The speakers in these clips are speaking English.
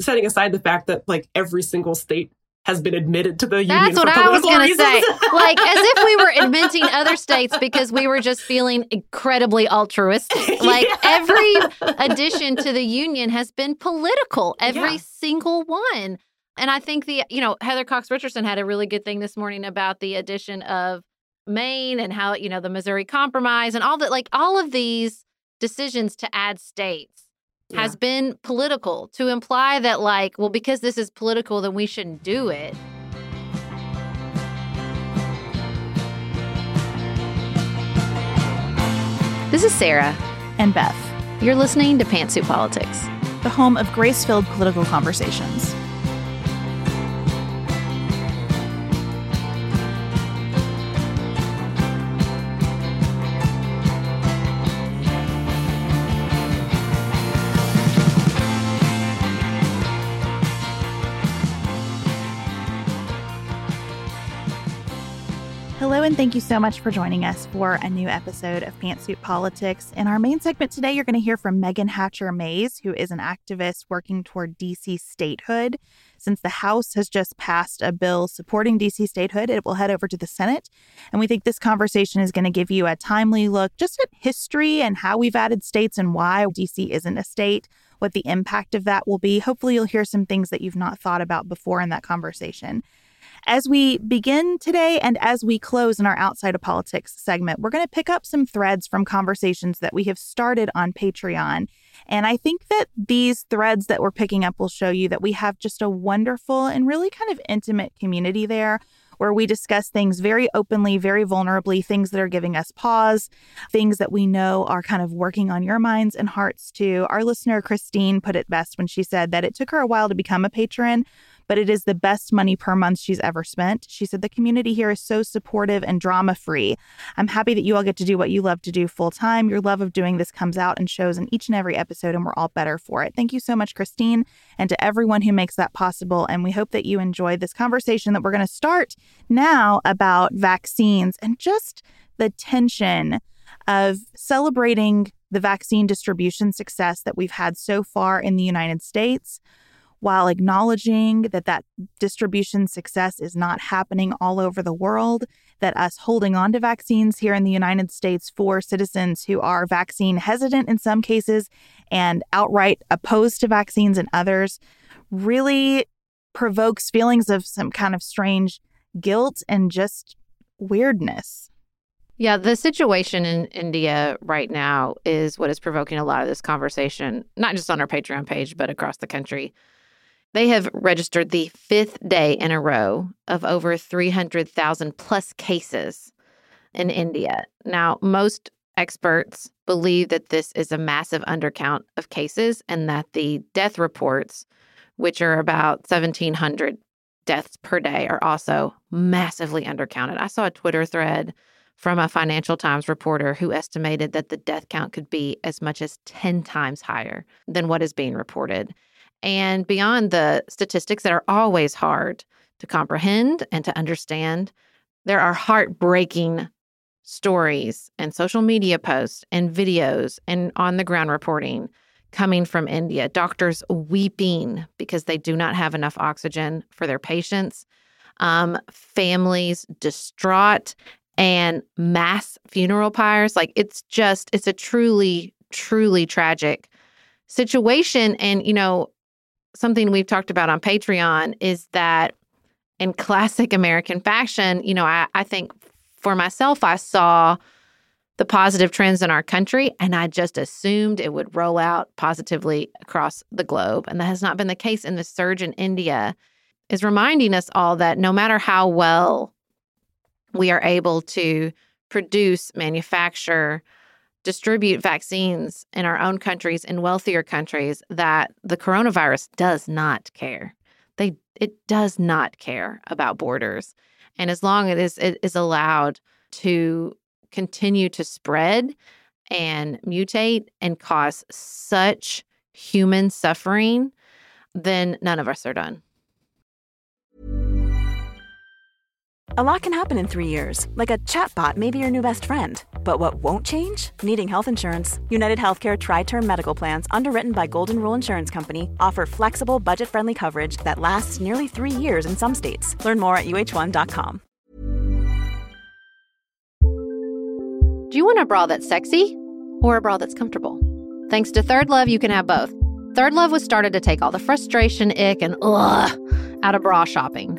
setting aside the fact that like every single state has been admitted to the union. That's what I was going to say. like as if we were admitting other states because we were just feeling incredibly altruistic. Like Yeah. every addition to the union has been political, every Yeah. single one. And I think the, you know, Heather Cox Richardson had a really good thing this morning about the addition of Maine and how, you know, the Missouri Compromise and all that, like all of these decisions to add states has been political to imply that, like, well, because this is political, then we shouldn't do it. This is Sarah. and Beth, You're listening to Pantsuit Politics. the home of grace filled political conversations. And thank you so much for joining us for a new episode of Pantsuit Politics. In our main segment today, you're going to hear from Megan Hatcher Mays, who is an activist working toward DC statehood. Since the House has just passed a bill supporting DC statehood, it will head over to the Senate. And we think this conversation is going to give you a timely look just at history and how we've added states and why DC isn't a state, what the impact of that will be. Hopefully, you'll hear some things that you've not thought about before in that conversation. As we begin today and as we close in our Outside of Politics segment, we're going to pick up some threads from conversations that we have started on Patreon. And I think that these threads that we're picking up will show you that we have just a wonderful and really kind of intimate community there where we discuss things very openly, very vulnerably, things that are giving us pause, things that we know are kind of working on your minds and hearts too. Our listener, Christine, put it best when she said that it took her a while to become a patron, but it is the best money per month she's ever spent. She said the community here is so supportive and drama free. I'm happy that you all get to do what you love to do full time. Your love of doing this comes out and shows in each and every episode, and we're all better for it. Thank you so much, Christine, and to everyone who makes that possible. And we hope that you enjoy this conversation that we're going to start now about vaccines and just the tension of celebrating the vaccine distribution success that we've had so far in the United States while acknowledging that that distribution success is not happening all over the world that us holding on to vaccines here in the United States for citizens who are vaccine hesitant in some cases and outright opposed to vaccines in others really provokes feelings of some kind of strange guilt and just weirdness. Yeah, the situation in India right now is what is provoking a lot of this conversation, not just on our Patreon page, but across the country. They have registered the fifth day in a row of over 300,000 plus cases in India. Now, most experts believe that this is a massive undercount of cases and that the death reports, which are about 1,700 deaths per day, are also massively undercounted. I saw a Twitter thread from a Financial Times reporter who estimated that the death count could be as much as 10 times higher than what is being reported. And beyond the statistics that are always hard to comprehend and to understand, there are heartbreaking stories and social media posts and videos and on the ground reporting coming from India. Doctors weeping because they do not have enough oxygen for their patients, um, families distraught, and mass funeral pyres. Like it's just, it's a truly, truly tragic situation. And, you know, something we've talked about on Patreon is that in classic American fashion, you know, I, I think for myself, I saw the positive trends in our country and I just assumed it would roll out positively across the globe. And that has not been the case. And the surge in India is reminding us all that no matter how well we are able to produce, manufacture, distribute vaccines in our own countries in wealthier countries that the coronavirus does not care. They it does not care about borders. And as long as it is allowed to continue to spread and mutate and cause such human suffering, then none of us are done. A lot can happen in three years, like a chatbot may be your new best friend. But what won't change? Needing health insurance. United Healthcare Tri Term Medical Plans, underwritten by Golden Rule Insurance Company, offer flexible, budget friendly coverage that lasts nearly three years in some states. Learn more at uh1.com. Do you want a bra that's sexy or a bra that's comfortable? Thanks to Third Love, you can have both. Third Love was started to take all the frustration, ick, and ugh out of bra shopping.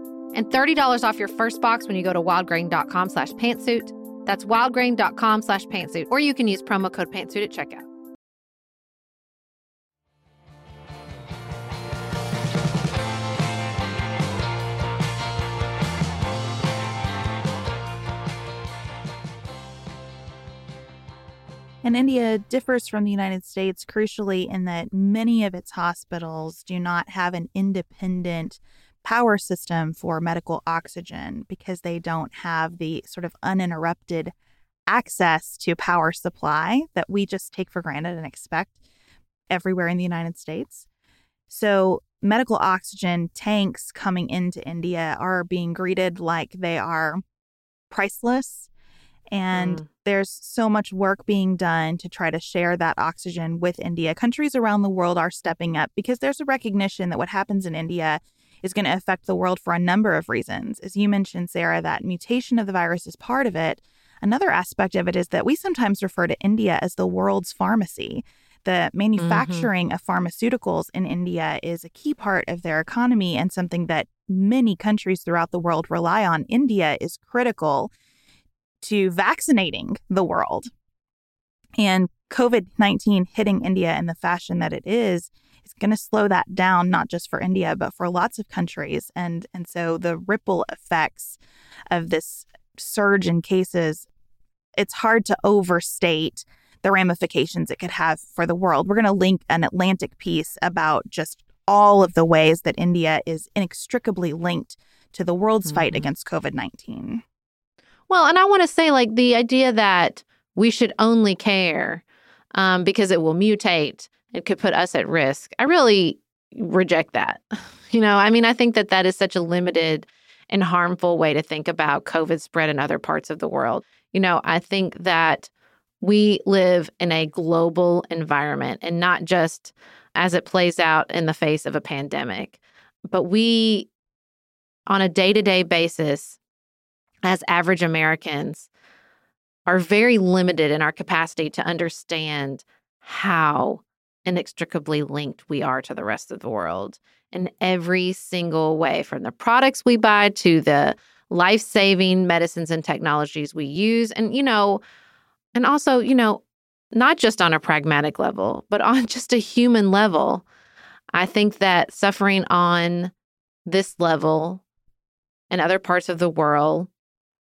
and $30 off your first box when you go to wildgrain.com slash pantsuit. That's wildgrain.com slash pantsuit, or you can use promo code pantsuit at checkout. And India differs from the United States crucially in that many of its hospitals do not have an independent power system for medical oxygen because they don't have the sort of uninterrupted access to power supply that we just take for granted and expect everywhere in the United States. So, medical oxygen tanks coming into India are being greeted like they are priceless. And mm. there's so much work being done to try to share that oxygen with India. Countries around the world are stepping up because there's a recognition that what happens in India is going to affect the world for a number of reasons. As you mentioned, Sarah, that mutation of the virus is part of it. Another aspect of it is that we sometimes refer to India as the world's pharmacy. The manufacturing mm-hmm. of pharmaceuticals in India is a key part of their economy and something that many countries throughout the world rely on. India is critical to vaccinating the world. And COVID 19 hitting India in the fashion that it is is going to slow that down, not just for India, but for lots of countries. And, and so the ripple effects of this surge in cases, it's hard to overstate the ramifications it could have for the world. We're going to link an Atlantic piece about just all of the ways that India is inextricably linked to the world's mm-hmm. fight against COVID 19. Well, and I want to say, like, the idea that we should only care um, because it will mutate it could put us at risk. I really reject that. You know, I mean, I think that that is such a limited and harmful way to think about COVID spread in other parts of the world. You know, I think that we live in a global environment and not just as it plays out in the face of a pandemic, but we, on a day to day basis, as average Americans, are very limited in our capacity to understand how inextricably linked we are to the rest of the world in every single way from the products we buy to the life saving medicines and technologies we use. And, you know, and also, you know, not just on a pragmatic level, but on just a human level. I think that suffering on this level and other parts of the world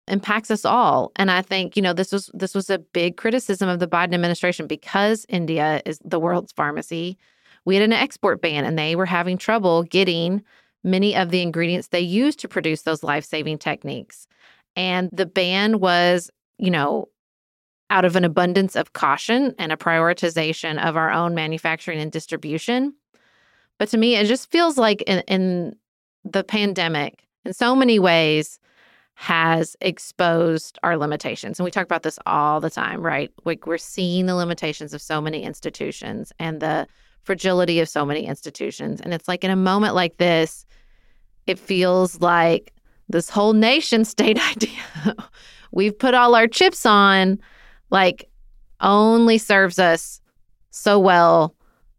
impacts us all and i think you know this was this was a big criticism of the biden administration because india is the world's pharmacy. We had an export ban and they were having trouble getting many of the ingredients they use to produce those life-saving techniques. And the ban was you know out of an abundance of caution and a prioritization of our own manufacturing and distribution. But to me it just feels like in, in the pandemic in so many ways has exposed our limitations. And we talk about this all the time, right? Like we're seeing the limitations of so many institutions and the fragility of so many institutions. And it's like in a moment like this, it feels like this whole nation state idea we've put all our chips on, like only serves us so well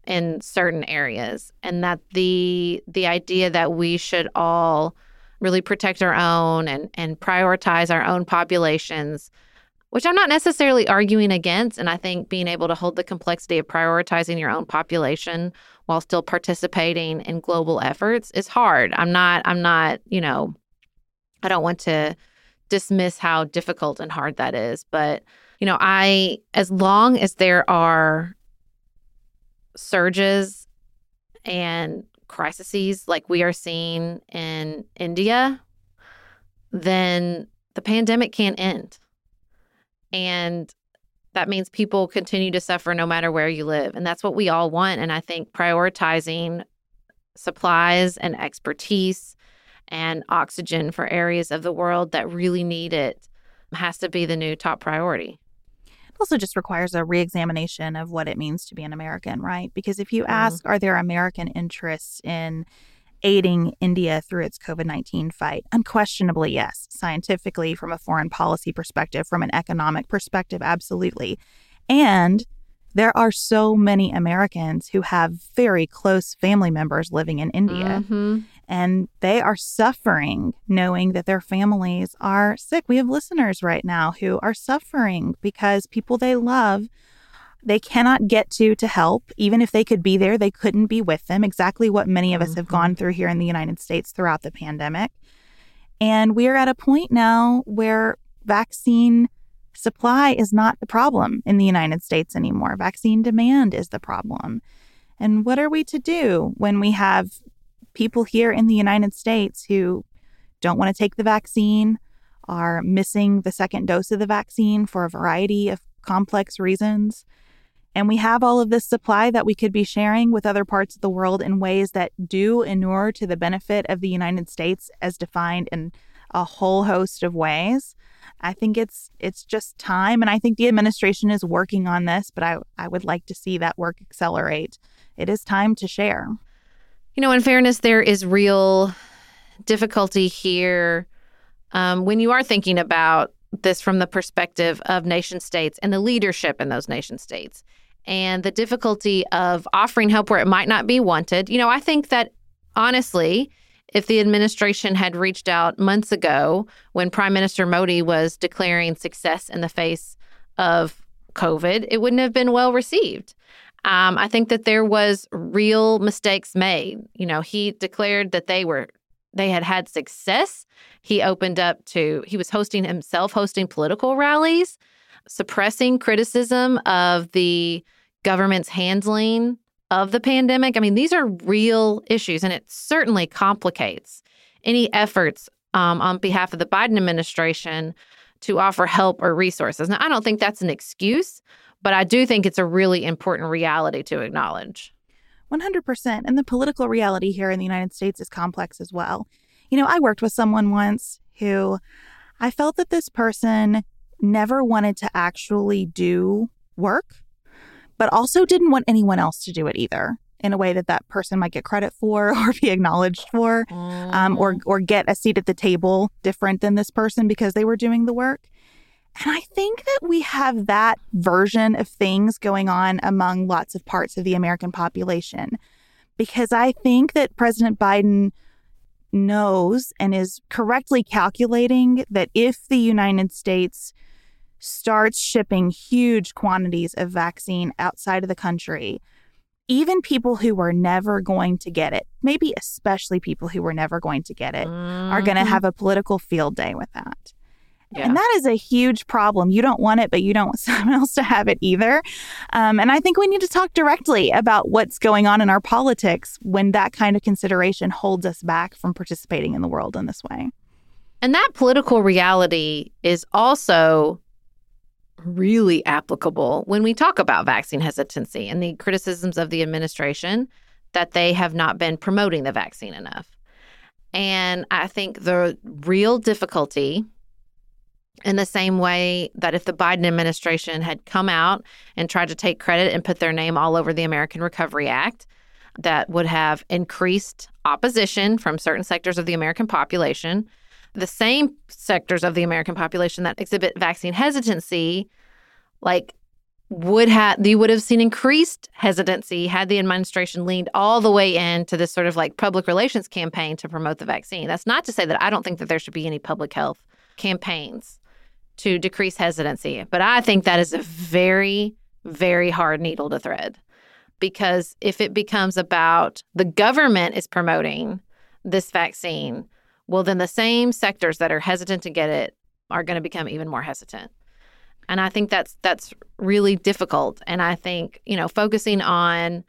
in certain areas. And that the the idea that we should all really protect our own and and prioritize our own populations which I'm not necessarily arguing against and I think being able to hold the complexity of prioritizing your own population while still participating in global efforts is hard. I'm not I'm not, you know, I don't want to dismiss how difficult and hard that is, but you know, I as long as there are surges and crises like we are seeing in India, then the pandemic can't end. And that means people continue to suffer no matter where you live. And that's what we all want. And I think prioritizing supplies and expertise and oxygen for areas of the world that really need it has to be the new top priority also just requires a reexamination of what it means to be an American, right? Because if you mm-hmm. ask, are there American interests in aiding India through its COVID 19 fight? Unquestionably, yes. Scientifically, from a foreign policy perspective, from an economic perspective, absolutely. And there are so many Americans who have very close family members living in India. Mm-hmm and they are suffering knowing that their families are sick. We have listeners right now who are suffering because people they love they cannot get to to help. Even if they could be there they couldn't be with them. Exactly what many of us have gone mm-hmm. through here in the United States throughout the pandemic. And we're at a point now where vaccine supply is not the problem in the United States anymore. Vaccine demand is the problem. And what are we to do when we have people here in the United States who don't want to take the vaccine, are missing the second dose of the vaccine for a variety of complex reasons. And we have all of this supply that we could be sharing with other parts of the world in ways that do inure to the benefit of the United States as defined in a whole host of ways. I think it's it's just time and I think the administration is working on this, but I, I would like to see that work accelerate. It is time to share. You know, in fairness, there is real difficulty here um, when you are thinking about this from the perspective of nation states and the leadership in those nation states and the difficulty of offering help where it might not be wanted. You know, I think that honestly, if the administration had reached out months ago when Prime Minister Modi was declaring success in the face of COVID, it wouldn't have been well received. Um, I think that there was real mistakes made. You know, he declared that they were they had had success. He opened up to he was hosting himself hosting political rallies, suppressing criticism of the government's handling of the pandemic. I mean, these are real issues, and it certainly complicates any efforts um, on behalf of the Biden administration to offer help or resources. Now, I don't think that's an excuse, but I do think it's a really important reality to acknowledge. 100%. And the political reality here in the United States is complex as well. You know, I worked with someone once who I felt that this person never wanted to actually do work, but also didn't want anyone else to do it either in a way that that person might get credit for or be acknowledged for um, or, mm. or get a seat at the table different than this person because they were doing the work. And I think that we have that version of things going on among lots of parts of the American population. Because I think that President Biden knows and is correctly calculating that if the United States starts shipping huge quantities of vaccine outside of the country, even people who were never going to get it, maybe especially people who were never going to get it, are going to Mhm. have a political field day with that. Yeah. And that is a huge problem. You don't want it, but you don't want someone else to have it either. Um, and I think we need to talk directly about what's going on in our politics when that kind of consideration holds us back from participating in the world in this way. And that political reality is also really applicable when we talk about vaccine hesitancy and the criticisms of the administration that they have not been promoting the vaccine enough. And I think the real difficulty, in the same way that if the Biden administration had come out and tried to take credit and put their name all over the American Recovery Act, that would have increased opposition from certain sectors of the American population the same sectors of the American population that exhibit vaccine hesitancy, like would have you would have seen increased hesitancy had the administration leaned all the way into this sort of like public relations campaign to promote the vaccine. That's not to say that I don't think that there should be any public health campaigns to decrease hesitancy, but I think that is a very, very hard needle to thread. Because if it becomes about the government is promoting this vaccine, well, then the same sectors that are hesitant to get it are going to become even more hesitant. And I think that's that's really difficult. And I think, you know, focusing on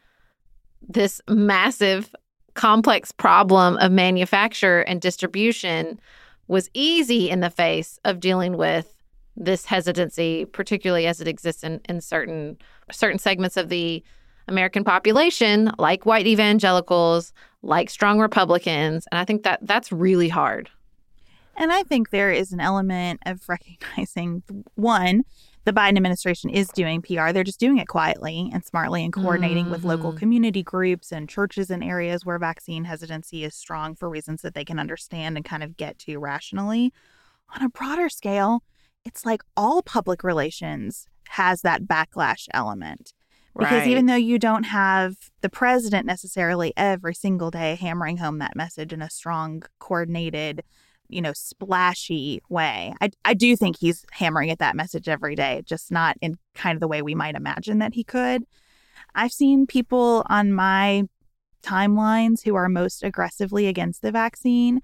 this massive complex problem of manufacture and distribution was easy in the face of dealing with this hesitancy, particularly as it exists in, in certain certain segments of the American population, like white evangelicals, like strong Republicans. And I think that that's really hard. And I think there is an element of recognizing one, the Biden administration is doing PR. They're just doing it quietly and smartly and coordinating with local Mhm. community groups and churches in areas where vaccine hesitancy is strong for reasons that they can understand and kind of get to rationally. On a broader scale, it's like all public relations has that backlash element. Because Right. even though you don't have the president necessarily every single day hammering home that message in a strong, coordinated, you know, splashy way, I, I do think he's hammering at that message every day, just not in kind of the way we might imagine that he could. I've seen people on my timelines who are most aggressively against the vaccine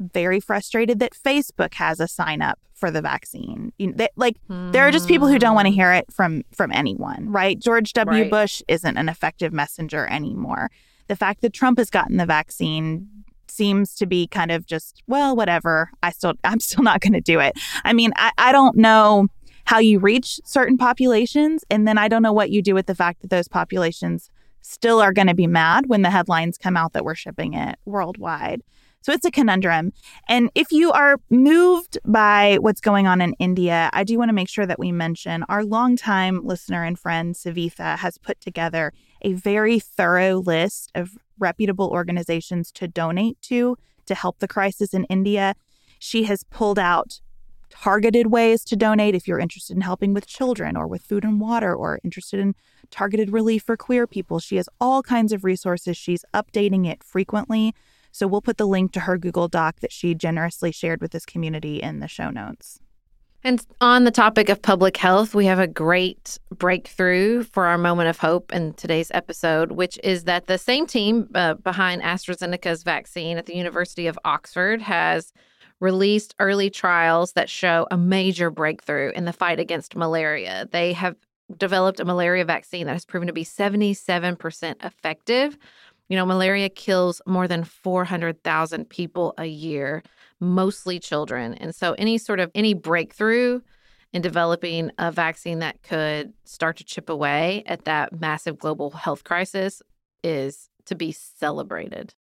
very frustrated that Facebook has a sign up for the vaccine. You know, they, like there are just people who don't want to hmm. hear it from from anyone, right? George W. Right. Bush isn't an effective messenger anymore. The fact that Trump has gotten the vaccine seems to be kind of just, well, whatever. I still I'm still not going to do it. I mean, I, I don't know how you reach certain populations and then I don't know what you do with the fact that those populations still are going to be mad when the headlines come out that we're shipping it worldwide. So it's a conundrum. And if you are moved by what's going on in India, I do want to make sure that we mention our longtime listener and friend, Savitha, has put together a very thorough list of reputable organizations to donate to to help the crisis in India. She has pulled out targeted ways to donate if you're interested in helping with children or with food and water or interested in targeted relief for queer people. She has all kinds of resources. She's updating it frequently. So we'll put the link to her Google Doc that she generously shared with this community in the show notes. And on the topic of public health, we have a great breakthrough for our moment of hope in today's episode, which is that the same team uh, behind AstraZeneca's vaccine at the University of Oxford has released early trials that show a major breakthrough in the fight against malaria. They have developed a malaria vaccine that has proven to be 77% effective. You know, malaria kills more than 400,000 people a year, mostly children. And so any sort of any breakthrough in developing a vaccine that could start to chip away at that massive global health crisis is to be celebrated.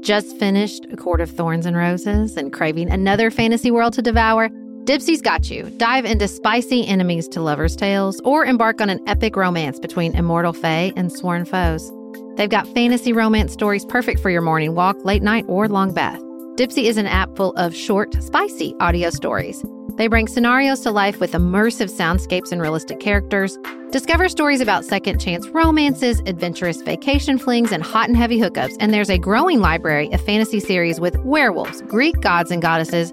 Just finished A Court of Thorns and Roses and craving another fantasy world to devour? Dipsea's got you. Dive into spicy enemies to lovers' tales or embark on an epic romance between immortal fae and sworn foes. They've got fantasy romance stories perfect for your morning walk, late night, or long bath. Dipsy is an app full of short, spicy audio stories. They bring scenarios to life with immersive soundscapes and realistic characters. Discover stories about second chance romances, adventurous vacation flings, and hot and heavy hookups. And there's a growing library of fantasy series with werewolves, Greek gods and goddesses,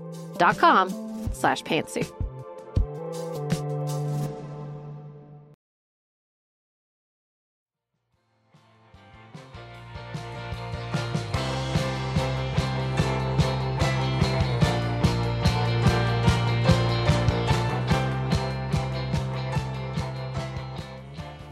dot com slash pantsuit.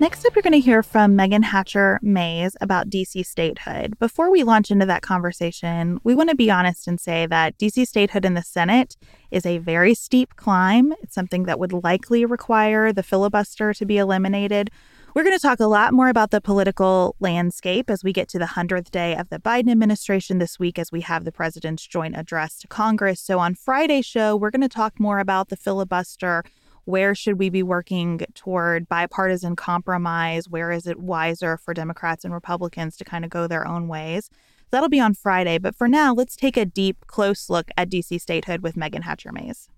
Next up, you're going to hear from Megan Hatcher Mays about DC statehood. Before we launch into that conversation, we want to be honest and say that DC statehood in the Senate is a very steep climb. It's something that would likely require the filibuster to be eliminated. We're going to talk a lot more about the political landscape as we get to the 100th day of the Biden administration this week as we have the president's joint address to Congress. So on Friday's show, we're going to talk more about the filibuster where should we be working toward bipartisan compromise? Where is it wiser for Democrats and Republicans to kind of go their own ways? That'll be on Friday. But for now, let's take a deep, close look at DC statehood with Megan Hatcher Mays.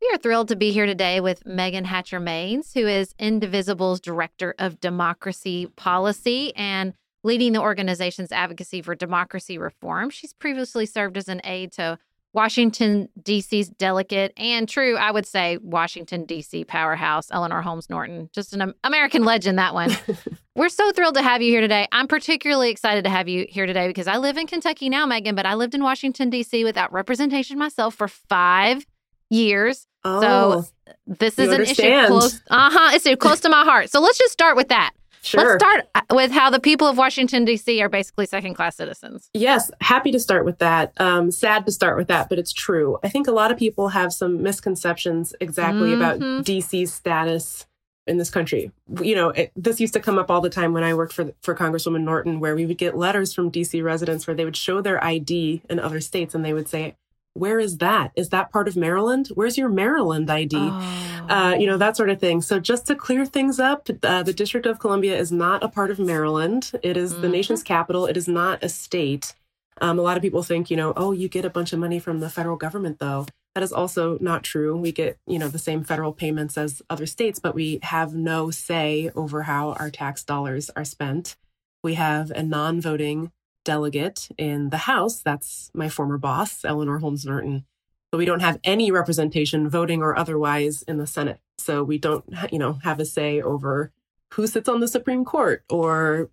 We are thrilled to be here today with Megan Hatcher Mays, who is Indivisible's Director of Democracy Policy and leading the organization's advocacy for democracy reform. She's previously served as an aide to Washington, D.C.'s delegate, and true, I would say, Washington, D.C. powerhouse, Eleanor Holmes Norton. Just an American legend, that one. We're so thrilled to have you here today. I'm particularly excited to have you here today because I live in Kentucky now, Megan, but I lived in Washington, D.C. without representation myself for five years. Oh, so this is an issue close. Uh huh. It's close to my heart. So let's just start with that. Sure. Let's start uh, with how the people of Washington, D.C. are basically second class citizens. Yes, happy to start with that. Um, sad to start with that, but it's true. I think a lot of people have some misconceptions exactly mm-hmm. about D.C.'s status in this country. You know, it, this used to come up all the time when I worked for for Congresswoman Norton, where we would get letters from D.C. residents where they would show their ID in other states and they would say, where is that? Is that part of Maryland? Where's your Maryland ID? Oh. Uh, you know, that sort of thing. So just to clear things up, uh, the District of Columbia is not a part of Maryland. It is mm-hmm. the nation's capital. It is not a state. Um, a lot of people think, you know, oh, you get a bunch of money from the federal government, though. That is also not true. We get, you know, the same federal payments as other states, but we have no say over how our tax dollars are spent. We have a non voting delegate in the House. That's my former boss, Eleanor Holmes Norton. But we don't have any representation, voting or otherwise, in the Senate. So we don't, you know, have a say over who sits on the Supreme Court or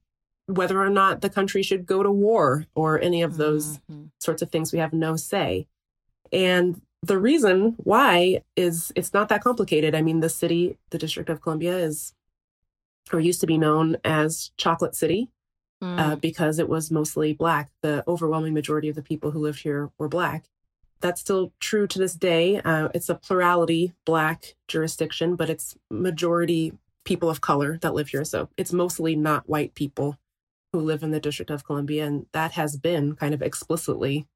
whether or not the country should go to war or any of those mm-hmm. sorts of things. We have no say. And the reason why is it's not that complicated. I mean, the city, the District of Columbia is or used to be known as Chocolate City mm. uh, because it was mostly black. The overwhelming majority of the people who lived here were black. That's still true to this day. Uh, it's a plurality black jurisdiction, but it's majority people of color that live here. So it's mostly not white people who live in the District of Columbia. And that has been kind of explicitly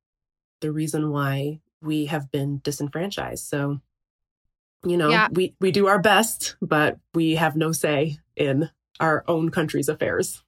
the reason why we have been disenfranchised. So, you know, yeah. we, we do our best, but we have no say in our own country's affairs.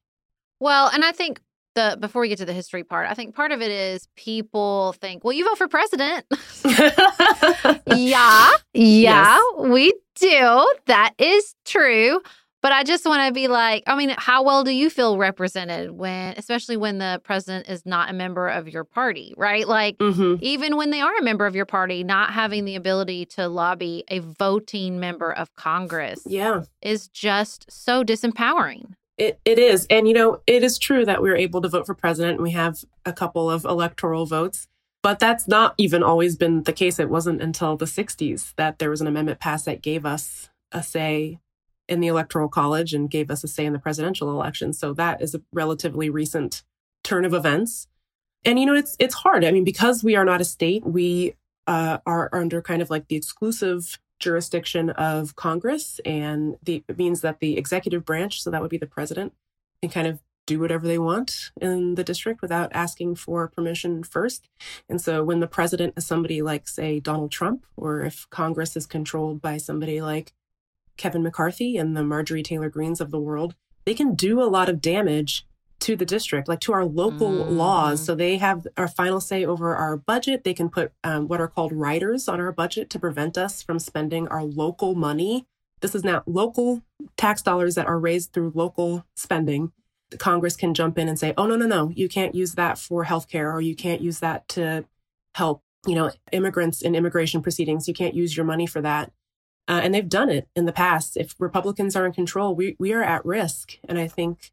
Well, and I think the before we get to the history part, I think part of it is people think, well, you vote for president. yeah, yeah, yes. we do. That is true. But I just want to be like, I mean, how well do you feel represented when, especially when the president is not a member of your party, right? Like, mm-hmm. even when they are a member of your party, not having the ability to lobby a voting member of Congress, yeah, is just so disempowering. It, it is. And, you know, it is true that we are able to vote for president. And we have a couple of electoral votes, but that's not even always been the case. It wasn't until the 60s that there was an amendment passed that gave us a say in the electoral college and gave us a say in the presidential election. So that is a relatively recent turn of events. And, you know, it's, it's hard. I mean, because we are not a state, we uh, are under kind of like the exclusive jurisdiction of Congress, and the, it means that the executive branch, so that would be the president, can kind of do whatever they want in the district without asking for permission first. And so when the president is somebody like, say, Donald Trump, or if Congress is controlled by somebody like Kevin McCarthy and the Marjorie Taylor Greens of the world, they can do a lot of damage to the district, like to our local mm. laws. So they have our final say over our budget. They can put um, what are called riders on our budget to prevent us from spending our local money. This is now local tax dollars that are raised through local spending. The Congress can jump in and say, oh, no, no, no, you can't use that for healthcare or you can't use that to help, you know, immigrants in immigration proceedings. You can't use your money for that. Uh, and they've done it in the past. If Republicans are in control, we, we are at risk. And I think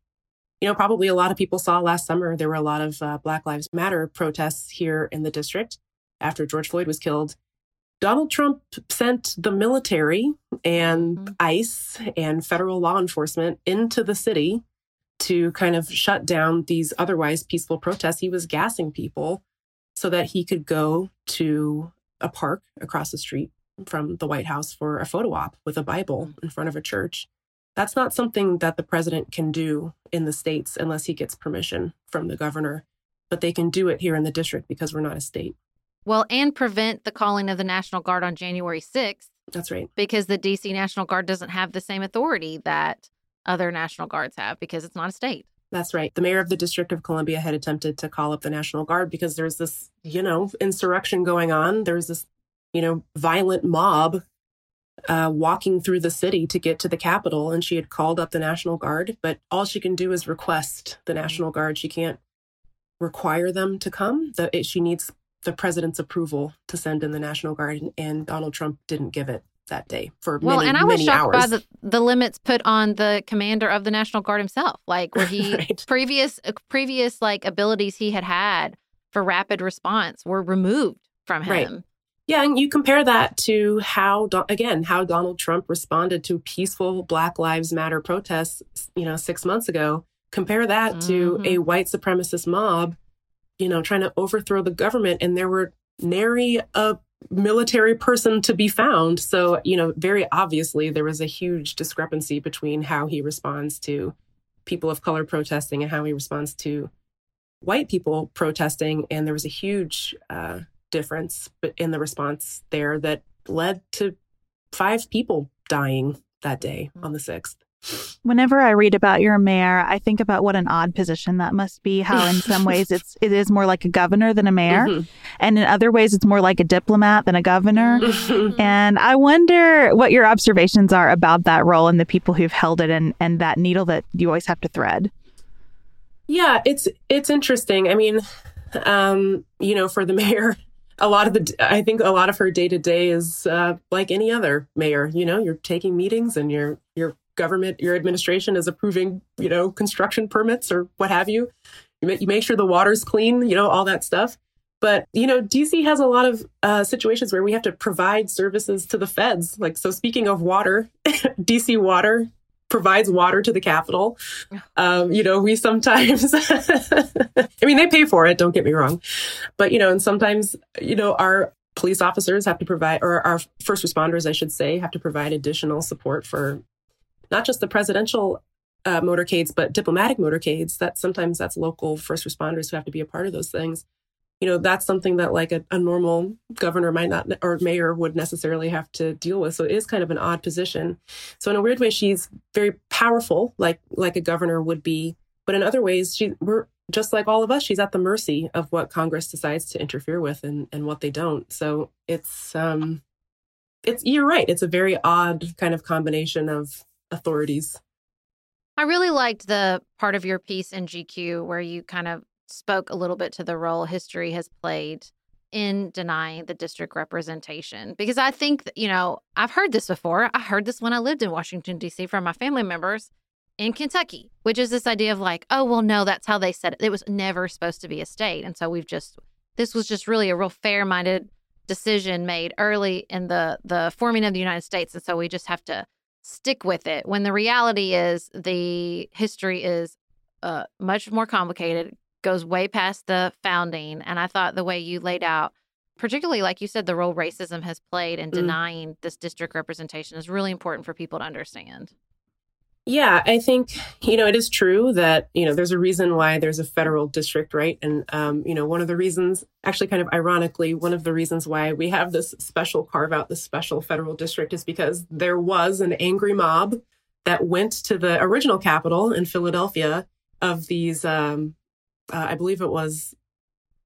you know, probably a lot of people saw last summer, there were a lot of uh, Black Lives Matter protests here in the district after George Floyd was killed. Donald Trump sent the military and mm-hmm. ICE and federal law enforcement into the city to kind of shut down these otherwise peaceful protests. He was gassing people so that he could go to a park across the street from the White House for a photo op with a Bible mm. in front of a church. That's not something that the president can do in the states unless he gets permission from the governor, but they can do it here in the district because we're not a state. Well, and prevent the calling of the National Guard on January 6th. That's right. Because the DC National Guard doesn't have the same authority that other National Guards have because it's not a state. That's right. The mayor of the District of Columbia had attempted to call up the National Guard because there's this, you know, insurrection going on. There's this, you know, violent mob uh, walking through the city to get to the Capitol, and she had called up the National Guard. But all she can do is request the National Guard. She can't require them to come. The, it, she needs the president's approval to send in the National Guard, and, and Donald Trump didn't give it that day for well, many, and I was shocked hours. by the, the limits put on the commander of the National Guard himself, like where he right. previous uh, previous like abilities he had had for rapid response were removed from him. Right. Yeah, and you compare that to how, again, how Donald Trump responded to peaceful Black Lives Matter protests, you know, six months ago. Compare that mm-hmm. to a white supremacist mob, you know, trying to overthrow the government, and there were nary a military person to be found. So, you know, very obviously there was a huge discrepancy between how he responds to people of color protesting and how he responds to white people protesting. And there was a huge uh, difference in the response there that led to five people dying that day on the 6th. Whenever I read about your mayor, I think about what an odd position that must be. How in some ways it's it is more like a governor than a mayor, mm-hmm. and in other ways it's more like a diplomat than a governor. Mm-hmm. and I wonder what your observations are about that role and the people who've held it, and and that needle that you always have to thread. Yeah, it's it's interesting. I mean, um, you know, for the mayor, a lot of the I think a lot of her day to day is uh, like any other mayor. You know, you're taking meetings and your your government, your administration is approving, you know, construction permits or what have you. You make, you make sure the water's clean, you know, all that stuff. But you know, DC has a lot of uh, situations where we have to provide services to the feds. Like, so speaking of water, DC Water provides water to the capital. Um, you know, we sometimes, I mean, they pay for it, don't get me wrong. But, you know, and sometimes, you know, our police officers have to provide, or our first responders, I should say, have to provide additional support for not just the presidential uh, motorcades, but diplomatic motorcades. That sometimes that's local first responders who have to be a part of those things you know that's something that like a, a, normal governor might not or mayor would necessarily have to deal with. So it is kind of an odd position. So in a weird way she's very powerful like like a governor would be. But in other ways she we're just like all of us she's at the mercy of what congress decides to interfere with and and what they don't. So it's um it's you're right. It's a very odd kind of combination of authorities. I really liked the part of your piece in GQ where you kind of spoke a little bit to the role history has played in denying the district representation because I think, you know, I've heard this before. I heard this when I lived in Washington, D.C. from my family members in Kentucky, which is this idea of like, oh, well, no, that's how they said it. It was never supposed to be a state. And so we've just, this was just really a real fair minded decision made early in the the forming of the United States. And so we just have to stick with it when the reality is the history is uh, much more complicated goes way past the founding. And I thought the way you laid out, particularly like you said, the role racism has played in mm. denying this district representation is really important for people to understand. Yeah, I think, you know, it is true that, you know, there's a reason why there's a federal district, right? And, um, you know, one of the reasons, actually, kind of ironically, one of the reasons why we have this special carve out, this special federal district is because there was an angry mob that went to the original capital in Philadelphia of these um, uh, I believe it was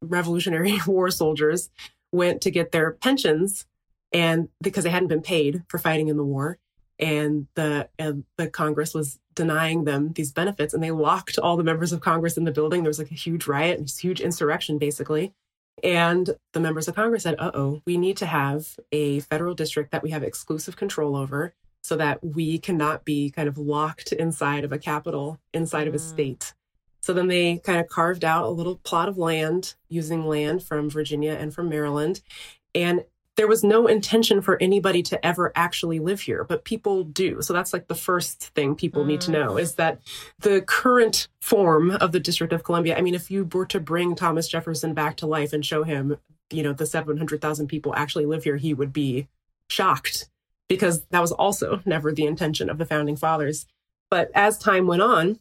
Revolutionary War soldiers went to get their pensions and because they hadn't been paid for fighting in the war and the uh, the Congress was denying them these benefits and they locked all the members of Congress in the building there was like a huge riot and huge insurrection basically and the members of Congress said uh-oh we need to have a federal district that we have exclusive control over so that we cannot be kind of locked inside of a capital inside mm. of a mm. state so then they kind of carved out a little plot of land using land from Virginia and from Maryland. And there was no intention for anybody to ever actually live here, but people do. So that's like the first thing people mm. need to know is that the current form of the District of Columbia. I mean, if you were to bring Thomas Jefferson back to life and show him, you know, the 700,000 people actually live here, he would be shocked because that was also never the intention of the founding fathers. But as time went on,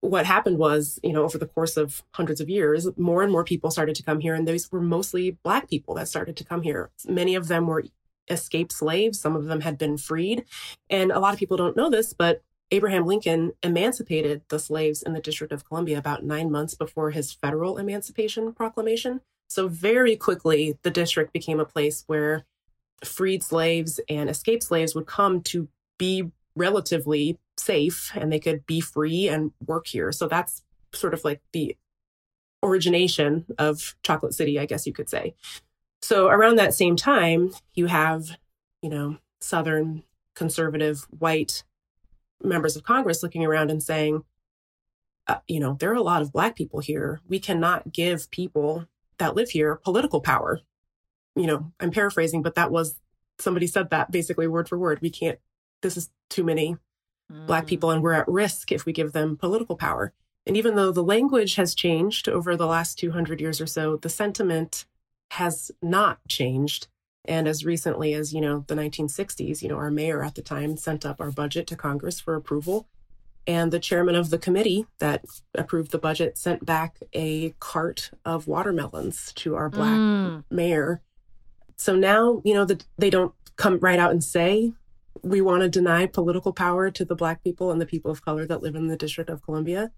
what happened was, you know, over the course of hundreds of years, more and more people started to come here, and those were mostly Black people that started to come here. Many of them were escaped slaves, some of them had been freed. And a lot of people don't know this, but Abraham Lincoln emancipated the slaves in the District of Columbia about nine months before his federal emancipation proclamation. So, very quickly, the district became a place where freed slaves and escaped slaves would come to be relatively safe and they could be free and work here. So that's sort of like the origination of Chocolate City, I guess you could say. So around that same time, you have, you know, Southern conservative white members of Congress looking around and saying, uh, you know, there are a lot of Black people here. We cannot give people that live here political power. You know, I'm paraphrasing, but that was somebody said that basically word for word. We can't, this is too many mm. Black people, and we're at risk if we give them political power. And even though the language has changed over the last 200 years or so, the sentiment has not changed. And as recently as, you know, the 1960s, you know, our mayor at the time sent up our budget to Congress for approval. And the chairman of the committee that approved the budget sent back a cart of watermelons to our black mm. mayor. So now, you know, the, they don't come right out and say, we want to deny political power to the black people and the people of color that live in the District of Columbia.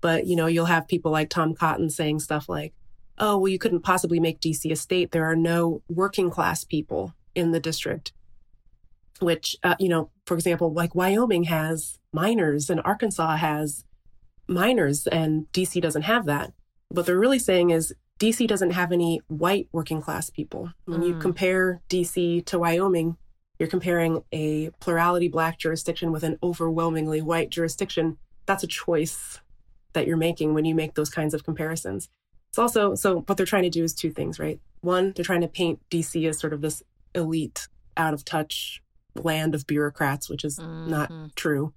But, you know, you'll have people like Tom Cotton saying stuff like, oh, well, you couldn't possibly make DC a state. There are no working class people in the district which, uh, you know, for example, like Wyoming has miners and Arkansas has miners and DC doesn't have that. What they're really saying is DC doesn't have any white working class people. When mm. you compare DC to Wyoming, you're comparing a plurality black jurisdiction with an overwhelmingly white jurisdiction. That's a choice that you're making when you make those kinds of comparisons. It's also so what they're trying to do is two things, right? One, they're trying to paint DC as sort of this elite, out of touch land of bureaucrats, which is mm-hmm. not true.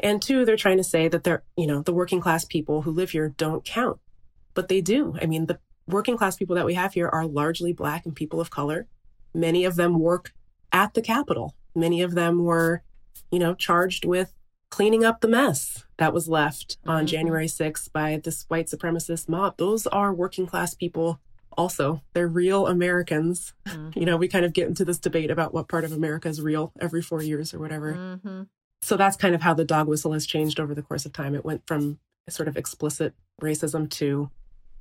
And two, they're trying to say that they're, you know, the working class people who live here don't count. But they do. I mean, the working class people that we have here are largely black and people of color. Many of them work at the Capitol. Many of them were, you know, charged with cleaning up the mess that was left mm-hmm. on January 6th by this white supremacist mob. Those are working class people also they're real Americans. Mm-hmm. You know, we kind of get into this debate about what part of America is real every four years or whatever. Mm-hmm. So that's kind of how the dog whistle has changed over the course of time. It went from sort of explicit racism to,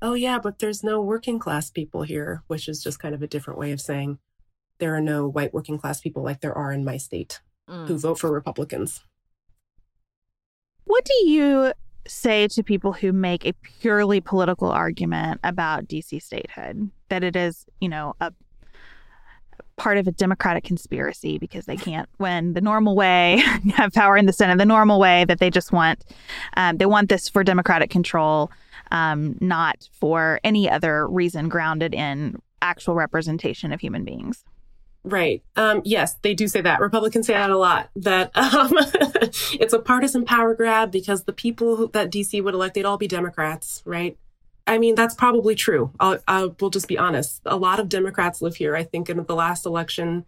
oh, yeah, but there's no working class people here, which is just kind of a different way of saying there are no white working class people like there are in my state mm. who vote for Republicans. What do you say to people who make a purely political argument about DC statehood that it is, you know, a part of a democratic conspiracy because they can't win the normal way, have power in the Senate the normal way that they just want. Um, they want this for democratic control, um, not for any other reason grounded in actual representation of human beings. Right. Um, yes, they do say that. Republicans say that a lot. That um, it's a partisan power grab because the people who, that DC would elect, they'd all be Democrats, right? I mean, that's probably true. I'll, I will just be honest. A lot of Democrats live here. I think in the last election,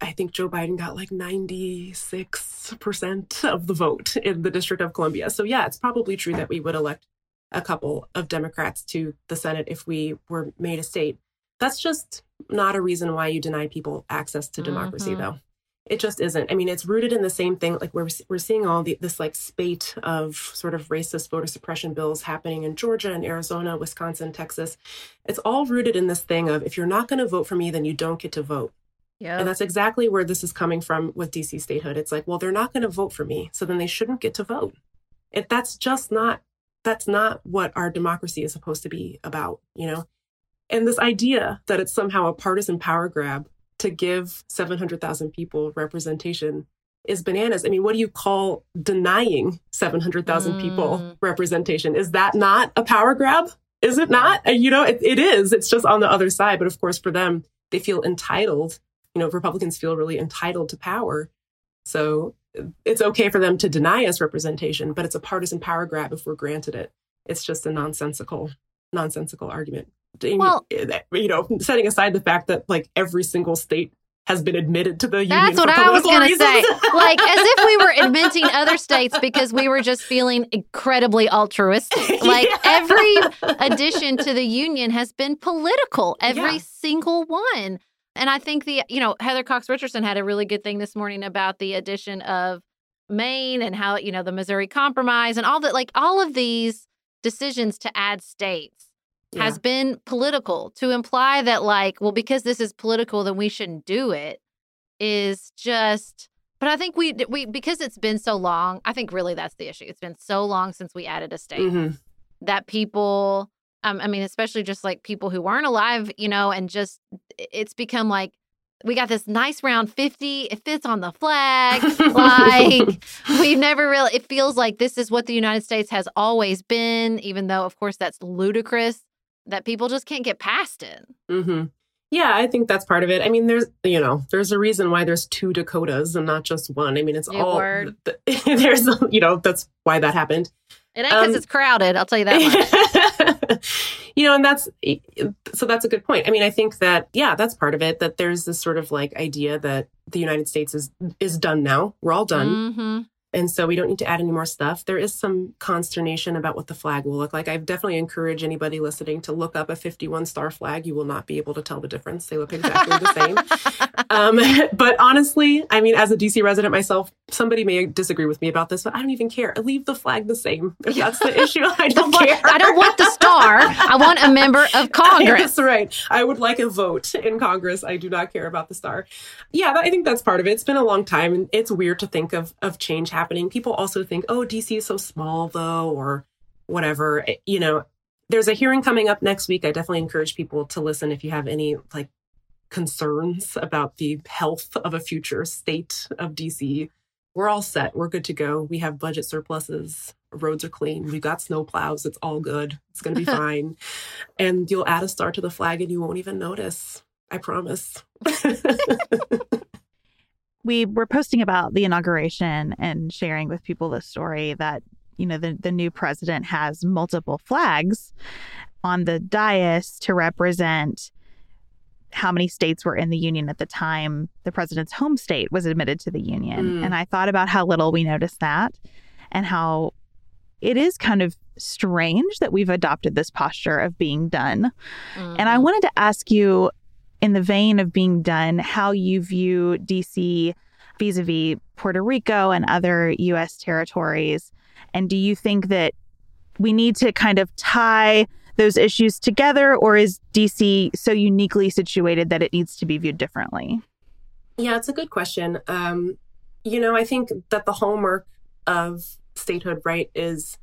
I think Joe Biden got like 96% of the vote in the District of Columbia. So, yeah, it's probably true that we would elect a couple of Democrats to the Senate if we were made a state. That's just not a reason why you deny people access to democracy, mm-hmm. though. It just isn't. I mean, it's rooted in the same thing. Like we're we're seeing all the, this like spate of sort of racist voter suppression bills happening in Georgia and Arizona, Wisconsin, Texas. It's all rooted in this thing of if you're not going to vote for me, then you don't get to vote. Yeah. And that's exactly where this is coming from with DC statehood. It's like, well, they're not going to vote for me, so then they shouldn't get to vote. If that's just not that's not what our democracy is supposed to be about, you know? And this idea that it's somehow a partisan power grab to give 700,000 people representation is bananas. I mean, what do you call denying 700,000 mm. people representation? Is that not a power grab? Is it not? You know, it, it is. It's just on the other side. But of course, for them, they feel entitled. You know, Republicans feel really entitled to power. So it's okay for them to deny us representation, but it's a partisan power grab if we're granted it. It's just a nonsensical, nonsensical argument well, eh, you know, setting aside the fact that like every single state has been admitted to the union. That's what I was going to say. like as if we were admitting other states because we were just feeling incredibly altruistic. Like yeah. every addition to the union has been political. Every yeah. single one. And I think the you know Heather Cox Richardson had a really good thing this morning about the addition of Maine and how you know the Missouri Compromise and all that. Like all of these decisions to add states yeah. has been political. To imply that, like, well, because this is political, then we shouldn't do it is just. But I think we we because it's been so long. I think really that's the issue. It's been so long since we added a state mm-hmm. that people. Um, I mean, especially just like people who weren't alive, you know, and just it's become like we got this nice round 50 it fits on the flag like we've never really it feels like this is what the united states has always been even though of course that's ludicrous that people just can't get past it. Mm-hmm. Yeah, I think that's part of it. I mean, there's you know, there's a reason why there's two Dakotas and not just one. I mean, it's New all there's you know that's why that happened. It ain't because um, it's crowded. I'll tell you that much. you know, and that's so that's a good point. I mean, I think that yeah, that's part of it. That there's this sort of like idea that the United States is is done now. We're all done. Mm-hmm. And so we don't need to add any more stuff. There is some consternation about what the flag will look like. I definitely encourage anybody listening to look up a 51 star flag. You will not be able to tell the difference. They look exactly the same. Um, but honestly, I mean, as a DC resident myself, somebody may disagree with me about this, but I don't even care. I Leave the flag the same. If that's the issue, I don't care. I don't want the star. I want a member of Congress. that's right. I would like a vote in Congress. I do not care about the star. Yeah, I think that's part of it. It's been a long time and it's weird to think of, of change happening. People also think, oh, DC is so small though, or whatever. Eh, you know, there's a hearing coming up next week. I definitely encourage people to listen if you have any like concerns about the health of a future state of DC. We're all set. We're good to go. We have budget surpluses. Roads are clean. We've got snow plows. It's all good. It's going to be fine. And you'll add a star to the flag and you won't even notice. I promise. we were posting about the inauguration and sharing with people the story that you know the, the new president has multiple flags on the dais to represent how many states were in the union at the time the president's home state was admitted to the union. Mm. And I thought about how little we noticed that and how it is kind of strange that we've adopted this posture of being done. Mm. And I mm-hmm. wanted to ask you, in the vein of being done, how you view DC vis a vis Puerto Rico and other U.S. territories. And do you think that we need to kind of tie those issues together, or is DC so uniquely situated that it needs to be viewed differently? Yeah, it's a good question. Um, you know, I think that the hallmark of statehood, right, is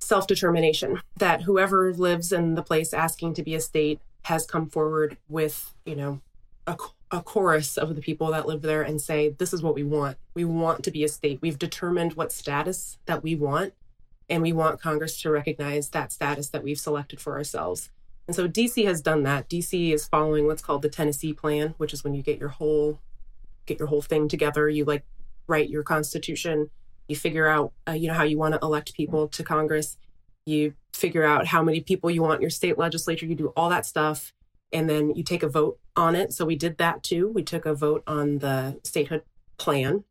self determination. That whoever lives in the place asking to be a state has come forward with, you know, a, a chorus of the people that live there and say, this is what we want. We want to be a state. We've determined what status that we want and we want Congress to recognize that status that we've selected for ourselves. And so DC has done that. DC is following what's called the Tennessee Plan, which is when you get your whole get your whole thing together. You like write your constitution. You figure out uh, you know how you want to elect people to Congress. You figure out how many people you want your state legislature. You do all that stuff, and then you take a vote on it. So we did that too. We took a vote on the statehood plan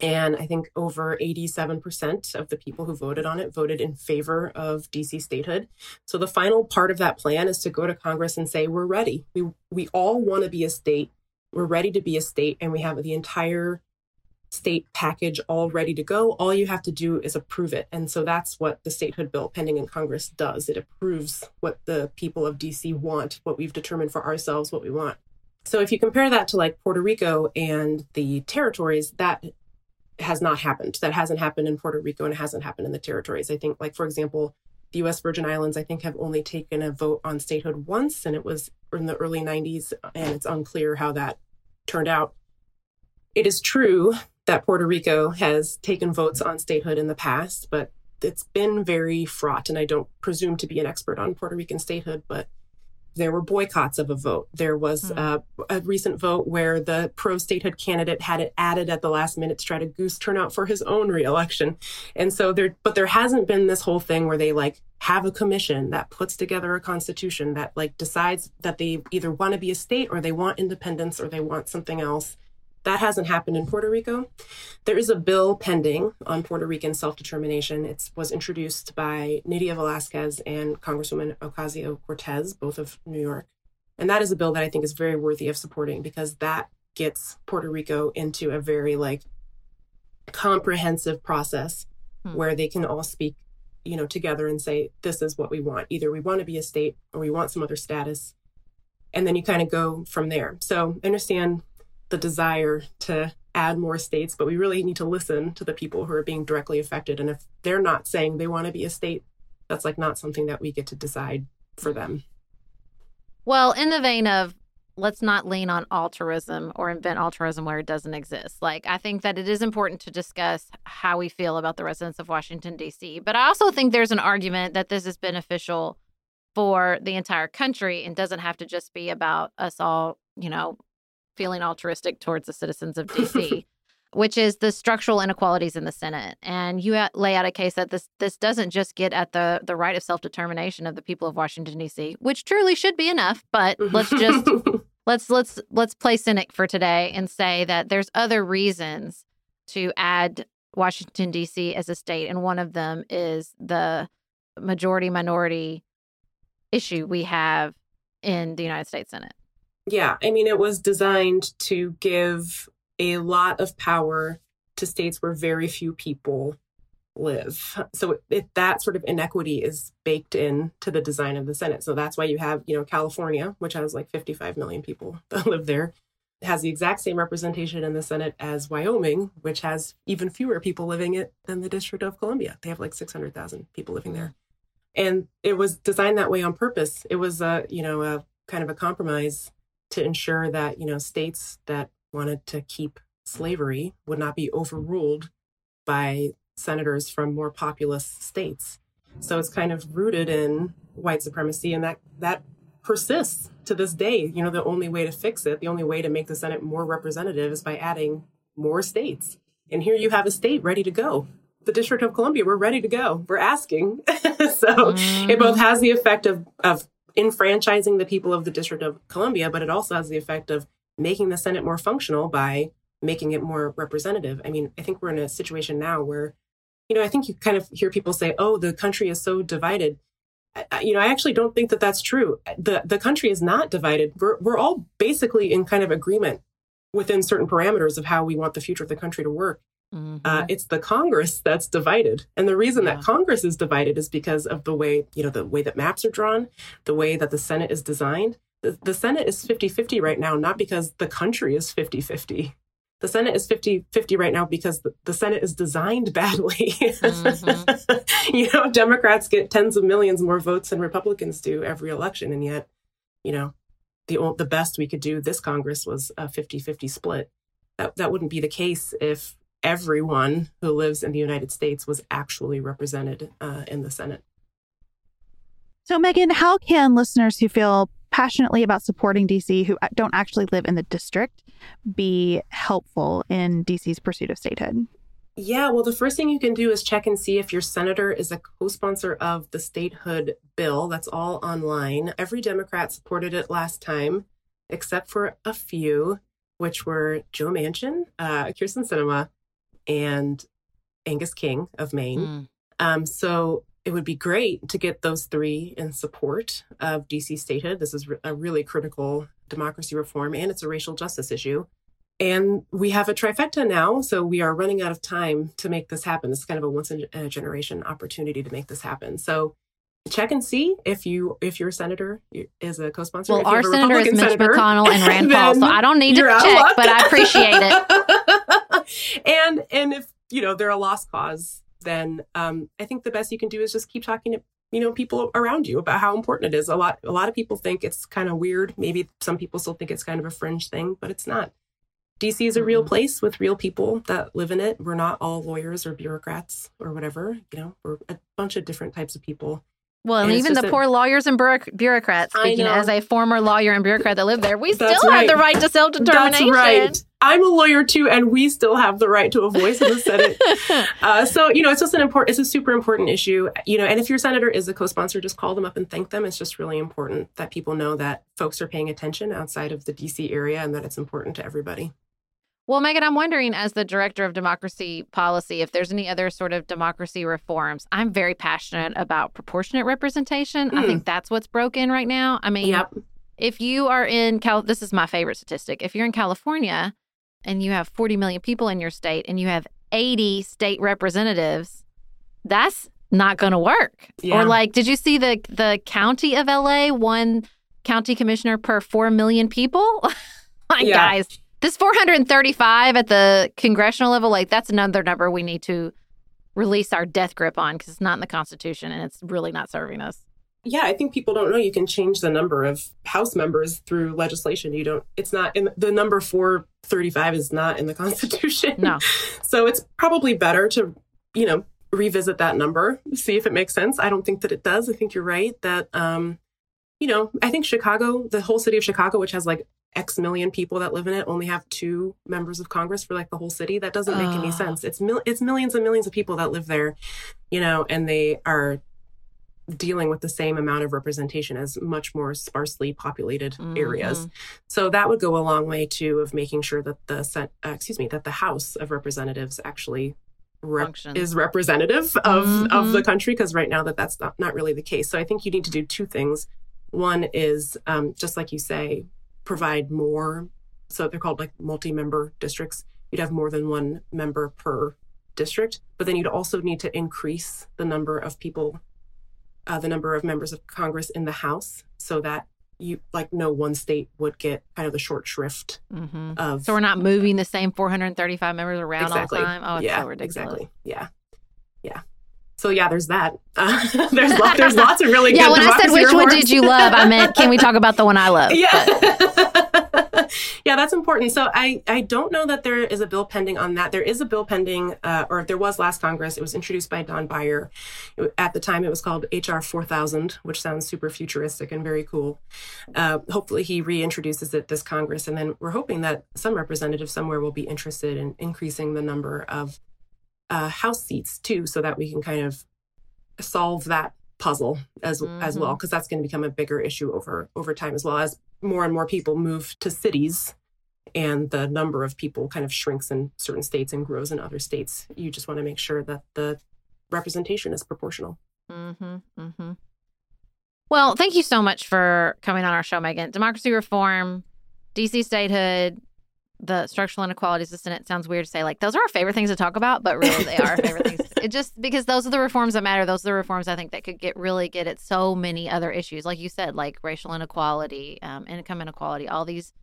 and I think over 87% of the people who voted on it voted in favor of DC statehood. So the final part of that plan is to go to Congress and say, we're ready. We, we all want to be a state. We're ready to be a state, and we have the entire state package all ready to go. All you have to do is approve it. And so that's what the statehood bill pending in Congress does. It approves what the people of DC want, what we've determined for ourselves, what we want. So if you compare that to like Puerto Rico and the territories, that has not happened. That hasn't happened in Puerto Rico and it hasn't happened in the territories. I think, like, for example, the US Virgin Islands, I think, have only taken a vote on statehood once, and it was in the early 90s, and it's unclear how that turned out. It is true that Puerto Rico has taken votes on statehood in the past, but it's been very fraught. And I don't presume to be an expert on Puerto Rican statehood, but there were boycotts of a vote. There was mm. uh, a recent vote where the pro statehood candidate had it added at the last minute to try to goose turnout for his own reelection. And so there, but there hasn't been this whole thing where they like have a commission that puts together a constitution that like decides that they either want to be a state or they want independence or they want something else. That hasn't happened in Puerto Rico. There is a bill pending on Puerto Rican self determination. It was introduced by Nydia Velázquez and Congresswoman Ocasio Cortez, both of New York. And that is a bill that I think is very worthy of supporting because that gets Puerto Rico into a very like comprehensive process hmm. where they can all speak, you know, together and say, this is what we want. Either we want to be a state or we want some other status. And then you kind of go from there. So understand the desire to add more states, but we really need to listen to the people who are being directly affected. And if they're not saying they want to be a state, that's like not something that we get to decide for them. Well, in the vein of let's not lean on altruism or invent altruism where it doesn't exist. Like, I think that it is important to discuss how we feel about the residents of Washington, D.C. But I also think there's an argument that this is beneficial for the entire country and doesn't have to just be about us all, you know, feeling altruistic towards the citizens of DC, which is the structural inequalities in the Senate. And you lay out a case that this this doesn't just get at the the right of self determination of the people of Washington D.C., which truly should be enough. But let's just let's let's let's play cynic for today and say that there's other reasons to add Washington, D.C. as a state, and one of them is the majority minority issue we have in the United States Senate. Yeah, I mean, it was designed to give a lot of power to states where very few people live. So it, that sort of inequity is baked in to the design of the Senate. So that's why you have, you know, California, which has like 55 million people that live there, has the exact same representation in the Senate as Wyoming, which has even fewer people living it than the District of Columbia. They have like 600,000 people living there. And it was designed that way on purpose. It was a, you know, a kind of a compromise to ensure that, you know, states that wanted to keep slavery would not be overruled by senators from more populous states. So it's kind of rooted in white supremacy and that that persists to this day. You know, the only way to fix it, the only way to make the Senate more representative is by adding more states. And here you have a state ready to go. The District of Columbia, we're ready to go. We're asking. so mm-hmm. it both has the effect of, of enfranchising the people of the District of Columbia, but it also has the effect of making the Senate more functional by making it more representative. I mean, I think we're in a situation now where you know, I think you kind of hear people say, "Oh, the country is so divided." You know, I actually don't think that that's true. the The country is not divided. We're we're all basically in kind of agreement within certain parameters of how we want the future of the country to work. Mm-hmm. Uh, it's the Congress that's divided, and the reason yeah. that Congress is divided is because of the way you know the way that maps are drawn, the way that the Senate is designed. The, the Senate is 50-50 right now, not because the country is 50-50 the Senate is 50 50 right now because the, the Senate is designed badly. Mm-hmm. you know, Democrats get tens of millions more votes than Republicans do every election. And yet, you know, the, the best we could do this Congress was a 50 50 split. That, that wouldn't be the case if everyone who lives in the United States was actually represented uh, in the Senate. So, Megan, how can listeners who feel passionately about supporting DC who don't actually live in the district be helpful in DC's pursuit of statehood? Yeah, well, the first thing you can do is check and see if your senator is a co sponsor of the statehood bill. That's all online. Every Democrat supported it last time, except for a few, which were Joe Manchin, uh, Kyrsten Sinema, and Angus King of Maine. Mm. Um, so it would be great to get those three in support of DC statehood. This is a really critical democracy reform and it's a racial justice issue. And we have a trifecta now, so we are running out of time to make this happen. This is kind of a once in a generation opportunity to make this happen. So check and see if you if your senator is a co-sponsor. Well, our senator is Mitch senator, McConnell and Rand Paul, so I don't need to check, but I appreciate it. and and if you know they're a lost cause, then um, I think the best you can do is just keep talking to you know people around you about how important it is. A lot a lot of people think it's kind of weird. Maybe some people still think it's kind of a fringe thing, but it's not. DC is a real mm-hmm. place with real people that live in it. We're not all lawyers or bureaucrats or whatever. You know, we're a bunch of different types of people well, and, and even the a, poor lawyers and bureaucrats, speaking as a former lawyer and bureaucrat that lived there, we still right. have the right to self determination. That's right. I'm a lawyer too, and we still have the right to a voice in the Senate. uh, so, you know, it's just an important, it's a super important issue. You know, and if your senator is a co sponsor, just call them up and thank them. It's just really important that people know that folks are paying attention outside of the DC area and that it's important to everybody. Well, Megan, I'm wondering, as the director of democracy policy, if there's any other sort of democracy reforms. I'm very passionate about proportionate representation. Mm. I think hmm. that's what's broken right now. I mean, yep. if you are in Cal, this is my favorite statistic. If you're in California and you have 40 million people in your state and you have 80 state representatives, that's not going to work. Yeah. Or like, did you see the the county of LA one county commissioner per 4 million people? like, yeah. guys this 435 at the congressional level, like that's another number we need to release our death grip on because it's not in the Constitution and it's really not serving us. Yeah, I think people don't know you can change the number of House members through legislation. You don't, it's not in the number 435 is not in the Constitution. No. so it's probably better to, you know, revisit that number, see if it makes sense. I don't think that it does. I think you're right that, um, you know, I think Chicago, the whole city of Chicago, which has like X million people that live in it only have two members of Congress for like the whole city. That doesn't make any sense. It's mil- it's millions and millions of people that live there, you know, and they are dealing with the same amount of representation as much more sparsely populated mm-hmm. areas. So that would go a long way too of making sure that the uh, excuse me that the House of Representatives actually rep- is representative of mm-hmm. of the country because right now that that's not, not really the case. So I think you need to do two things. One is um, just like you say, provide more. So they're called like multi-member districts. You'd have more than one member per district, but then you'd also need to increase the number of people, uh, the number of members of Congress in the House, so that you like no one state would get kind of the short shrift mm-hmm. of. So we're not moving the same 435 members around exactly. all the time. Oh, it's yeah, so ridiculous. Exactly. Yeah, yeah. So yeah, there's that. Uh, there's lo- there's lots of really good. yeah. when I said which one did you love, I meant can we talk about the one I love? Yeah. yeah, that's important. So I, I don't know that there is a bill pending on that. There is a bill pending, uh, or there was last Congress. It was introduced by Don Beyer. At the time, it was called HR 4000, which sounds super futuristic and very cool. Uh, hopefully, he reintroduces it this Congress. And then we're hoping that some representative somewhere will be interested in increasing the number of uh, House seats too, so that we can kind of solve that puzzle as mm-hmm. as well because that's going to become a bigger issue over over time as well as more and more people move to cities and the number of people kind of shrinks in certain states and grows in other states you just want to make sure that the representation is proportional mm-hmm, mm-hmm. well thank you so much for coming on our show megan democracy reform dc statehood the structural inequalities of the Senate sounds weird to say like those are our favorite things to talk about, but really they are our favorite things. It just because those are the reforms that matter. Those are the reforms I think that could get really get at so many other issues, like you said, like racial inequality, um, income inequality, all these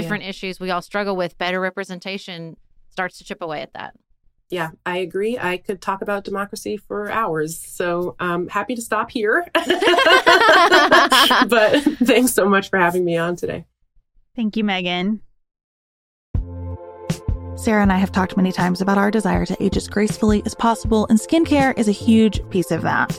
different yeah. issues we all struggle with. Better representation starts to chip away at that. Yeah, I agree. I could talk about democracy for hours. So I'm um, happy to stop here. but thanks so much for having me on today. Thank you, Megan. Sarah and I have talked many times about our desire to age as gracefully as possible, and skincare is a huge piece of that.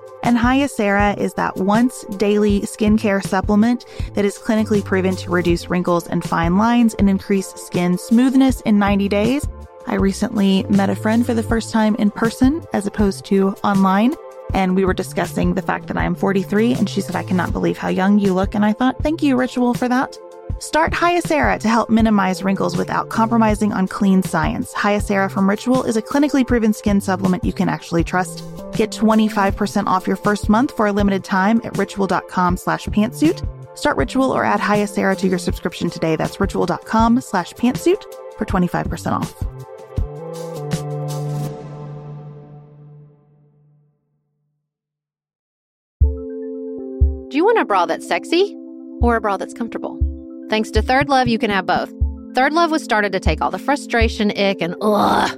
and Hyacera is that once daily skincare supplement that is clinically proven to reduce wrinkles and fine lines and increase skin smoothness in 90 days. I recently met a friend for the first time in person as opposed to online. And we were discussing the fact that I am 43, and she said, I cannot believe how young you look. And I thought, thank you, Ritual, for that. Start Hyacera to help minimize wrinkles without compromising on clean science. Hyacera from Ritual is a clinically proven skin supplement you can actually trust. Get 25% off your first month for a limited time at ritual.com slash pantsuit. Start Ritual or add Hyacera to your subscription today. That's ritual.com slash pantsuit for 25% off. Do you want a bra that's sexy or a bra that's comfortable? Thanks to Third Love, you can have both. Third Love was started to take all the frustration, ick, and ugh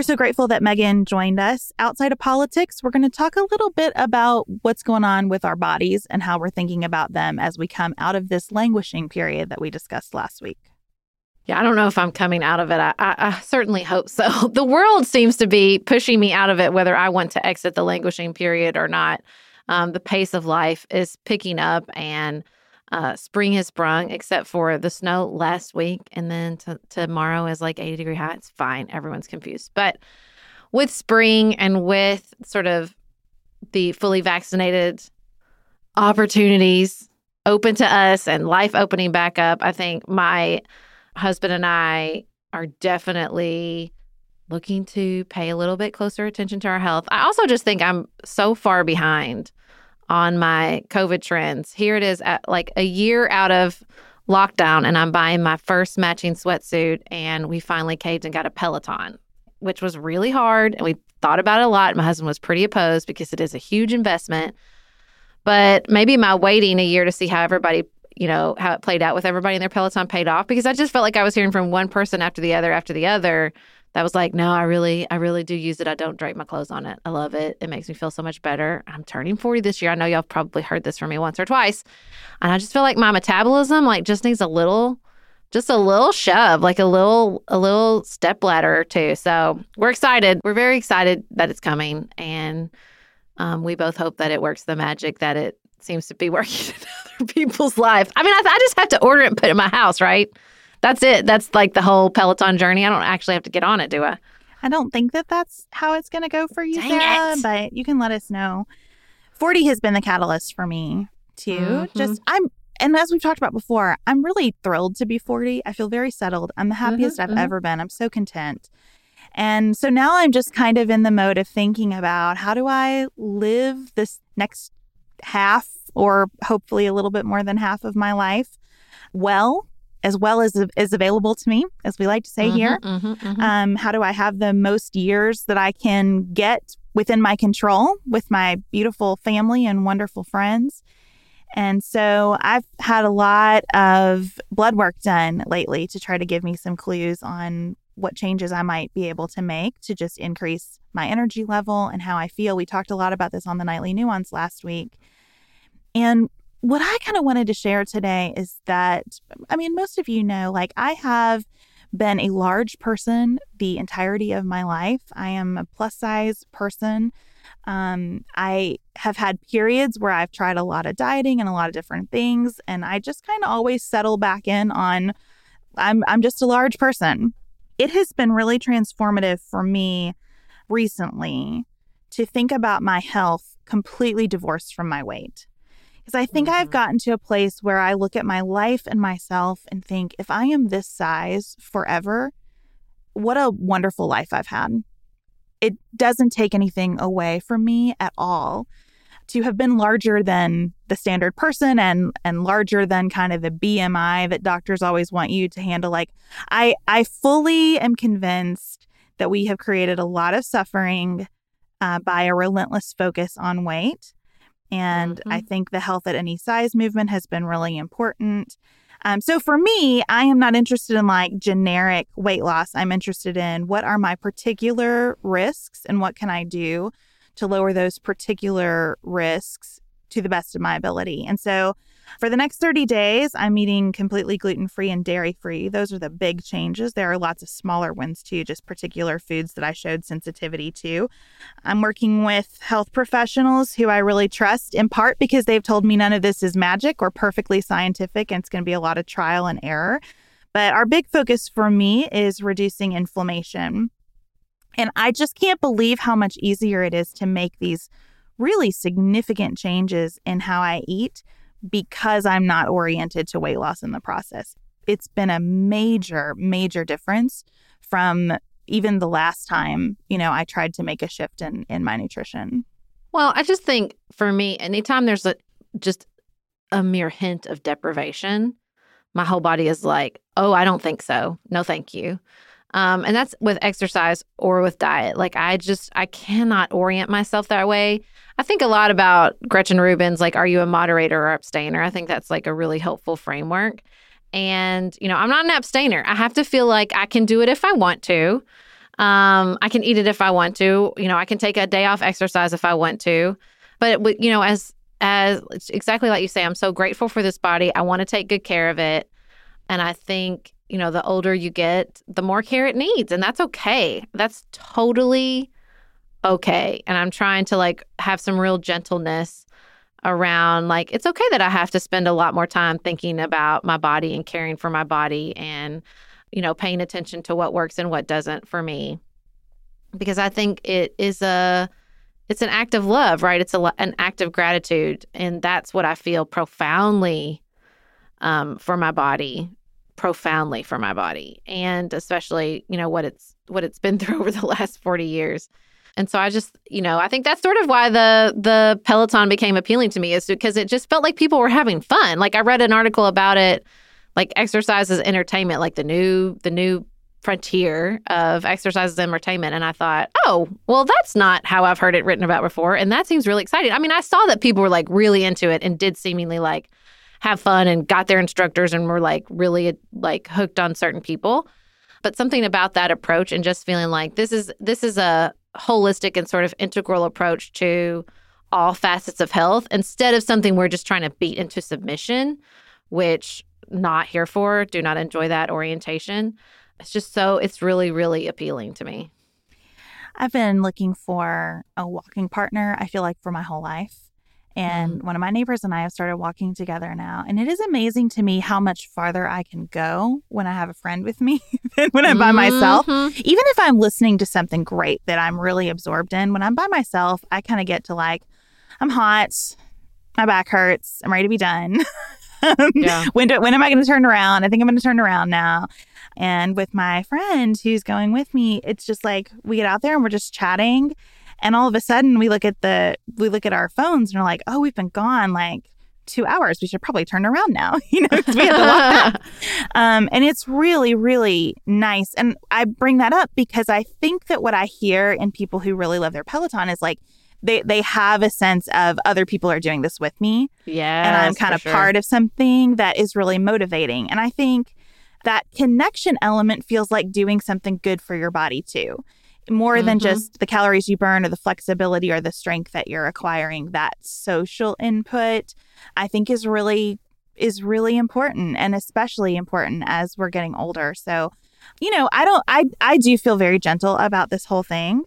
We're so grateful that Megan joined us. Outside of politics, we're going to talk a little bit about what's going on with our bodies and how we're thinking about them as we come out of this languishing period that we discussed last week. Yeah, I don't know if I'm coming out of it. I, I, I, certainly hope so. The world seems to be pushing me out of it, whether I want to exit the languishing period or not. Um, the pace of life is picking up, and uh, spring has sprung, except for the snow last week. And then t- tomorrow is like 80 degree high. It's fine. Everyone's confused. But with spring and with sort of the fully vaccinated opportunities open to us and life opening back up, I think my husband and I are definitely looking to pay a little bit closer attention to our health. I also just think I'm so far behind on my COVID trends. Here it is at like a year out of lockdown, and I'm buying my first matching sweatsuit. And we finally caved and got a Peloton, which was really hard. And we thought about it a lot. My husband was pretty opposed because it is a huge investment. But maybe my waiting a year to see how everybody, you know, how it played out with everybody in their Peloton paid off because I just felt like I was hearing from one person after the other after the other that was like, no, I really, I really do use it. I don't drape my clothes on it. I love it. It makes me feel so much better. I'm turning 40 this year. I know y'all probably heard this from me once or twice. And I just feel like my metabolism like just needs a little, just a little shove, like a little, a little step ladder or two. So we're excited. We're very excited that it's coming. And um, we both hope that it works the magic that it seems to be working in other people's lives. I mean, I, I just have to order it and put it in my house, right? That's it. That's like the whole Peloton journey. I don't actually have to get on it, do I? I don't think that that's how it's going to go for you, Dang Sarah, it. but you can let us know. 40 has been the catalyst for me too. Mhm. Just, I'm, and as we've talked about before, I'm really thrilled to be 40. I feel very settled. I'm the happiest I've mhm. ever been. I'm so content. And so now I'm just kind of in the mode of thinking about how do I live this next half or hopefully a little bit more than half of my life well, as well as is available to me, as we like to say here. Mhm, mhm, mhm. Um, how do I have the most years that I can get within my control with my beautiful family and wonderful friends? And so I've had a lot of blood work done lately to try to give me some clues on what changes I might be able to make to just increase my energy level and how I feel. We talked a lot about this on the Nightly Nuance last week. And what I kind of wanted to share today is that, I mean, most of you know, like I have been a large person the entirety of my life. I am a plus size person. Um, I have had periods where I've tried a lot of dieting and a lot of different things, and I just kind of always settle back in on I'm I'm just a large person. It has been really transformative for me recently to think about my health completely divorced from my weight. Because I think I've Mhm. gotten to a place where I look at my life and myself and think, if I am this size forever, what a wonderful life I've had. It doesn't take anything away from me at all to have been larger than the standard person and and larger than kind of the BMI that doctors always want you to handle like I I fully am convinced that we have created a lot of suffering uh, by a relentless focus on weight and I think the health at any size movement has been really important. Um, so for me, I am not interested in like generic weight loss. I'm interested in what are my particular risks and what can I do to lower those particular risks to the best of my ability. And so For the next 30 days, I'm eating completely gluten free and dairy free. Those are the big changes. There are lots of smaller ones too, just particular foods that I showed sensitivity to. I'm working with health professionals who I really trust, in part because they've told me none of this is magic or perfectly scientific, and it's going to be a lot of trial and error. But our big focus for me is reducing inflammation. And I just can't believe how much easier it is to make these really significant changes in how I eat because I'm not oriented to weight loss in the process. It's been a major, major difference from even the last time, you know, I tried to make a shift in in my nutrition. Well, I just think for me, anytime there's a just a mere hint of deprivation, my whole body is like, "Oh, I don't think so. No, thank you." Um, and that's with exercise or with diet. Like I just I cannot orient myself that way. I think a lot about Gretchen Rubin's like, are you a moderator or abstainer? I think that's like a really helpful framework. And, you know, I'm not an abstainer. I have to feel like I can do it if I want to. Um, I can eat it if I want to. You know, I can take a day off exercise if I want to. But, you know, as, as exactly like you say, I'm so grateful for this body. I want to take good care of it. And I think you know, the older you get, the more care it needs. And that's okay. That's totally okay. And I'm trying to like have some real gentleness around like, it's okay that I have to spend a lot more time thinking about my body and caring for my body and, you know, paying attention to what works and what doesn't for me. Because I think it is a, it's an act of love, right? It's a, an act of gratitude. And that's what I feel profoundly um, for my body profoundly for my body and especially you know what it's what it's been through over the last 40 years. And so i just you know i think that's sort of why the the peloton became appealing to me is because it just felt like people were having fun. Like i read an article about it like exercise entertainment like the new the new frontier of exercise as entertainment. And i thought oh well that's not how i've heard it written about before. And that seems really exciting. I mean i saw that people were like really into it and did seemingly like have fun and got their instructors and were like really like hooked on certain people. But something about that approach and just feeling like this is this is a holistic and sort of integral approach to all facets of health instead of something we're just trying to beat into submission, which not here for, do not enjoy that orientation. It's just so it's really really appealing to me. I've been looking for a walking partner, I feel like for my whole life. And mm one of my neighbors and I have started walking together now. And it is amazing to me how much farther I can go when I have a friend with me than when I'm by myself. Mm-hmm. Even if I'm listening to something great that I'm really absorbed in, when I'm by myself, I kind of get to like, I'm hot, my back hurts, I'm ready to be done. yeah. when, do, when am I going to turn around? I think I'm going to turn around now. And with my friend who's going with me, it's just like we get out there and we're just chatting and all of a sudden we look at the we look at our phones and we're like, oh, we've been gone like two hours. We should probably turn around now, you know, we had to walk back. Um, and it's really, really nice. And I bring that up because I think that what I hear in people who really love their Peloton is like they they have a sense of other people are doing this with me. Yeah. And I'm kind of sure. part of something that is really motivating. And I think that connection element feels like doing something good for your body too more mm-hmm. than just the calories you burn or the flexibility or the strength that you're acquiring that social input i think is really is really important and especially important as we're getting older so you know i don't i i do feel very gentle about this whole thing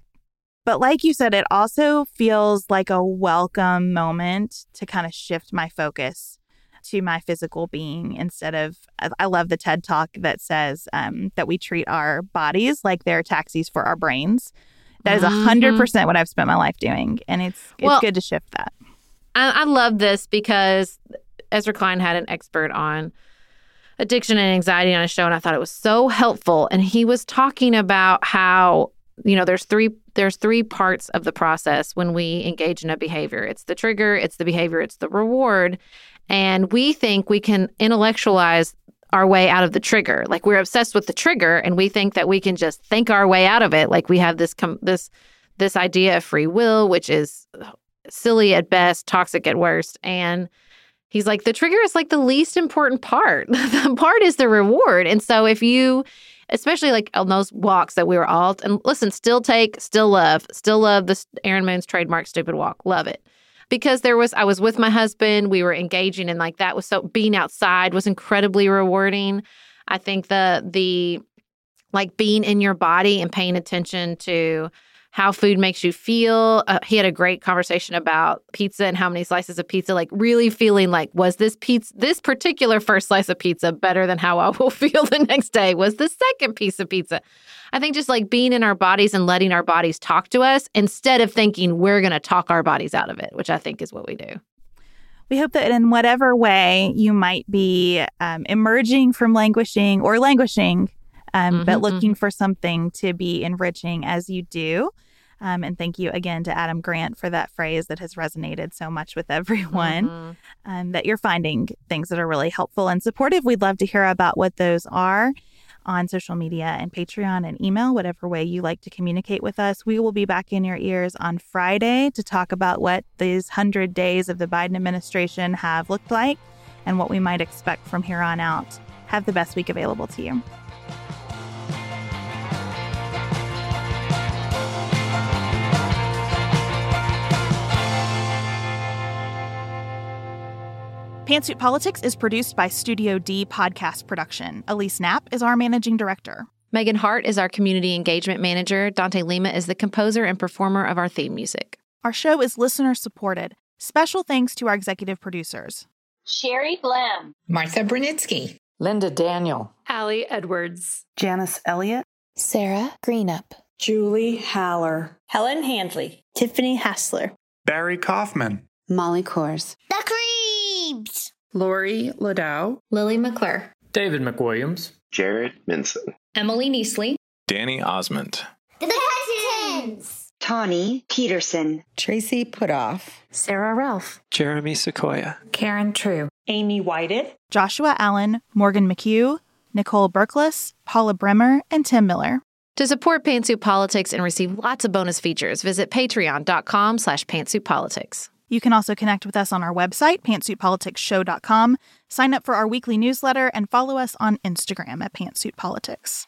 but like you said it also feels like a welcome moment to kind of shift my focus to my physical being instead of I love the TED talk that says um, that we treat our bodies like they're taxis for our brains. That is a hundred mm-hmm. percent what I've spent my life doing, and it's it's well, good to shift that. I, I love this because Ezra Klein had an expert on addiction and anxiety on a show, and I thought it was so helpful. And he was talking about how you know there's three there's three parts of the process when we engage in a behavior. It's the trigger, it's the behavior, it's the reward. And we think we can intellectualize our way out of the trigger. Like we're obsessed with the trigger and we think that we can just think our way out of it. Like we have this com- this this idea of free will which is silly at best, toxic at worst. And he's like the trigger is like the least important part. the part is the reward. And so if you especially like on those walks that we were all and listen, still take, still love, still love the Erin Moon's trademark stupid walk. Love it. Because there was I was with my husband, we were engaging and like that was so being outside was incredibly rewarding. I think the the like being in your body and paying attention to how food makes you feel. Uh, he had a great conversation about pizza and how many slices of pizza, like really feeling like, was this pizza, this particular first slice of pizza better than how I will feel the next day? Was the second piece of pizza? I think just like being in our bodies and letting our bodies talk to us instead of thinking we're going to talk our bodies out of it, which I think is what we do. We hope that in whatever way you might be um, emerging from languishing or languishing um, mm-hmm, but looking mm-hmm. for something to be enriching as you do. Um, and thank you again to Adam Grant for that phrase that has resonated so much with everyone. Mm-hmm. Um, that you're finding things that are really helpful and supportive. We'd love to hear about what those are on social media and Patreon and email, whatever way you like to communicate with us. We will be back in your ears on Friday to talk about what these 100 days of the Biden administration have looked like and what we might expect from here on out. Have the best week available to you. Pantsuit Politics is produced by Studio D Podcast Production. Elise Knapp is our managing director. Megan Hart is our community engagement manager. Dante Lima is the composer and performer of our theme music. Our show is listener supported. Special thanks to our executive producers Sherry Blam, Martha Brunitsky, Linda Daniel, Allie Edwards, Janice Elliott, Sarah Greenup, Julie Haller, Helen Handley, Tiffany Hassler, Barry Kaufman, Molly Kors. The Creeps! Lori Ladow, Lily McClure, David McWilliams, Jared Minson, Emily Neasley, Danny Osmond, The Cousins, Tawny Peterson, Tracy Putoff, Sarah Ralph, Jeremy Sequoia, Karen True, Amy Whited, Joshua Allen, Morgan McHugh, Nicole Berkless, Paula Bremer, and Tim Miller. To support Pantsuit Politics and receive lots of bonus features, visit patreon.com slash pantsuitpolitics. You can also connect with us on our website, pantsuitpoliticsshow.com, sign up for our weekly newsletter, and follow us on Instagram at pantsuitpolitics.